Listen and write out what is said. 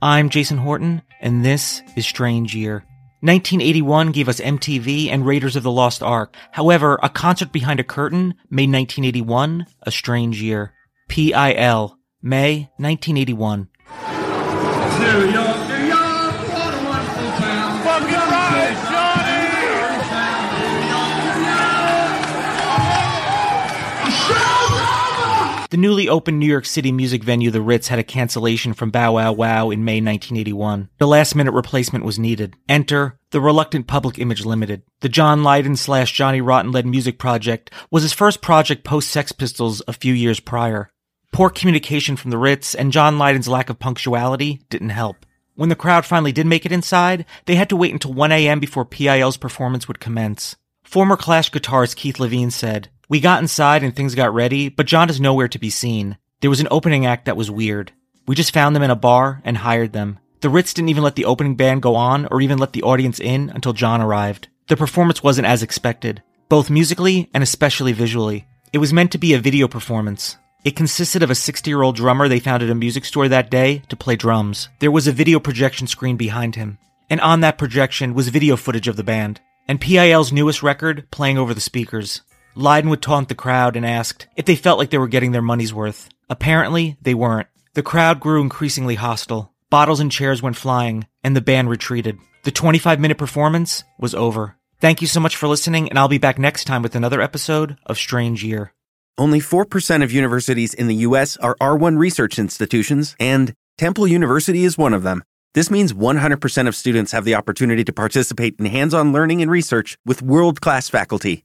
I'm Jason Horton, and this is Strange Year. 1981 gave us MTV and Raiders of the Lost Ark. However, a concert behind a curtain made 1981 a strange year. PIL, May 1981. New York, New York, what a wonderful town. The newly opened New York City music venue The Ritz had a cancellation from Bow Wow Wow in May 1981. The last minute replacement was needed. Enter the Reluctant Public Image Limited. The John Lydon slash Johnny Rotten led music project was his first project post Sex Pistols a few years prior. Poor communication from the Ritz and John Lydon's lack of punctuality didn't help. When the crowd finally did make it inside, they had to wait until 1 a.m. before PIL's performance would commence. Former Clash guitarist Keith Levene said, We got inside and things got ready, but John is nowhere to be seen. There was an opening act that was weird. We just found them in a bar and hired them. The Ritz didn't even let the opening band go on or even let the audience in until John arrived. The performance wasn't as expected, both musically and especially visually. It was meant to be a video performance. It consisted of a 60 year old drummer they found at a music store that day to play drums. There was a video projection screen behind him, and on that projection was video footage of the band, and PIL's newest record playing over the speakers. Lydon would taunt the crowd and asked if they felt like they were getting their money's worth. Apparently, they weren't. The crowd grew increasingly hostile. Bottles and chairs went flying, and the band retreated. The 25 minute performance was over. Thank you so much for listening, and I'll be back next time with another episode of Strange Year. Only 4% of universities in the U.S. are R1 research institutions, and Temple University is one of them. This means 100% of students have the opportunity to participate in hands on learning and research with world class faculty.